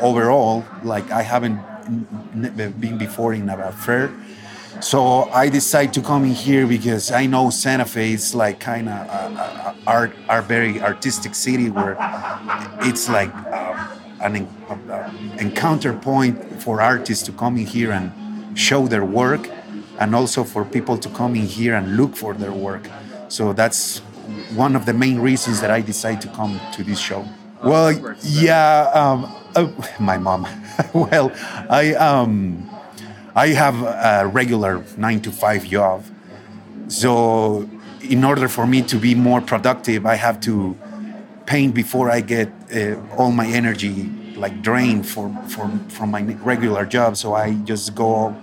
overall. Like I haven't been before in a fair, so I decided to come in here because I know Santa Fe is like kind of uh, art, art, very artistic city where it's like uh, an en- encounter point for artists to come in here and show their work, and also for people to come in here and look for their work. So that's one of the main reasons that I decided to come to this show. Well, yeah, um, oh, my mom. well, I um, I have a regular nine to five job, so in order for me to be more productive, I have to paint before I get uh, all my energy like drained for, for from my regular job. So I just go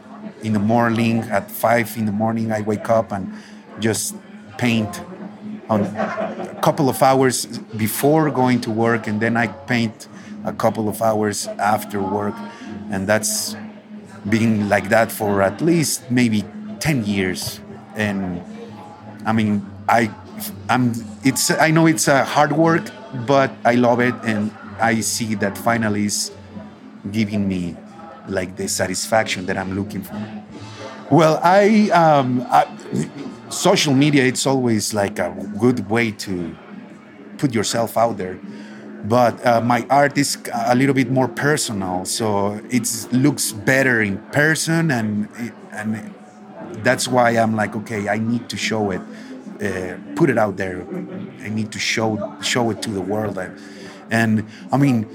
in the morning at five in the morning. I wake up and just paint on a couple of hours before going to work, and then I paint a couple of hours after work, and that's been like that for at least maybe 10 years. And i mean i i'm it's i know it's a hard work but i love it and i see that finally is giving me like the satisfaction that i'm looking for. Well i um I, social media it's always like a good way to put yourself out there but uh, my art is a little bit more personal so it looks better in person and and that's why i'm like okay i need to show it uh, put it out there. I need to show show it to the world. And, and i mean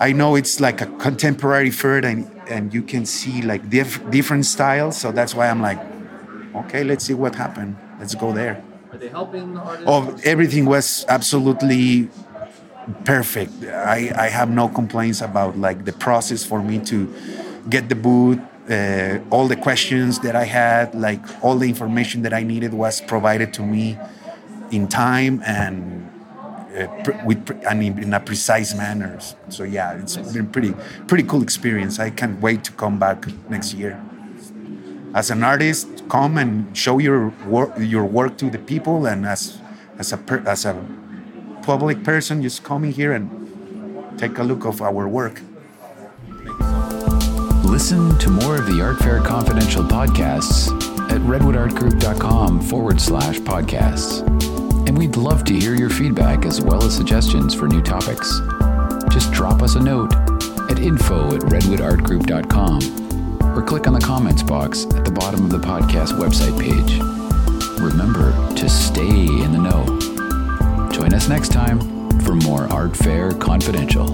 i know it's like a contemporary fair and and you can see like diff- different styles so that's why i'm like okay let's see what happened. Let's go there. Are they helping the artists? Oh, everything was absolutely perfect. I, I have no complaints about like the process for me to get the boot. Uh, all the questions that I had, like all the information that I needed, was provided to me in time and uh, pr- with pr- and in, in, a precise manner. So yeah, it's been pretty pretty cool experience. I can't wait to come back next year. As an artist, come and show your work your work to the people, and as as a per- as a public person just coming here and take a look of our work. Listen to more of the Art Fair Confidential podcasts at redwoodartgroup.com forward slash podcasts. And we'd love to hear your feedback as well as suggestions for new topics. Just drop us a note at info at redwoodartgroup.com or click on the comments box at the bottom of the podcast website page. Remember to stay in the know. Join us next time for more Art Fair Confidential.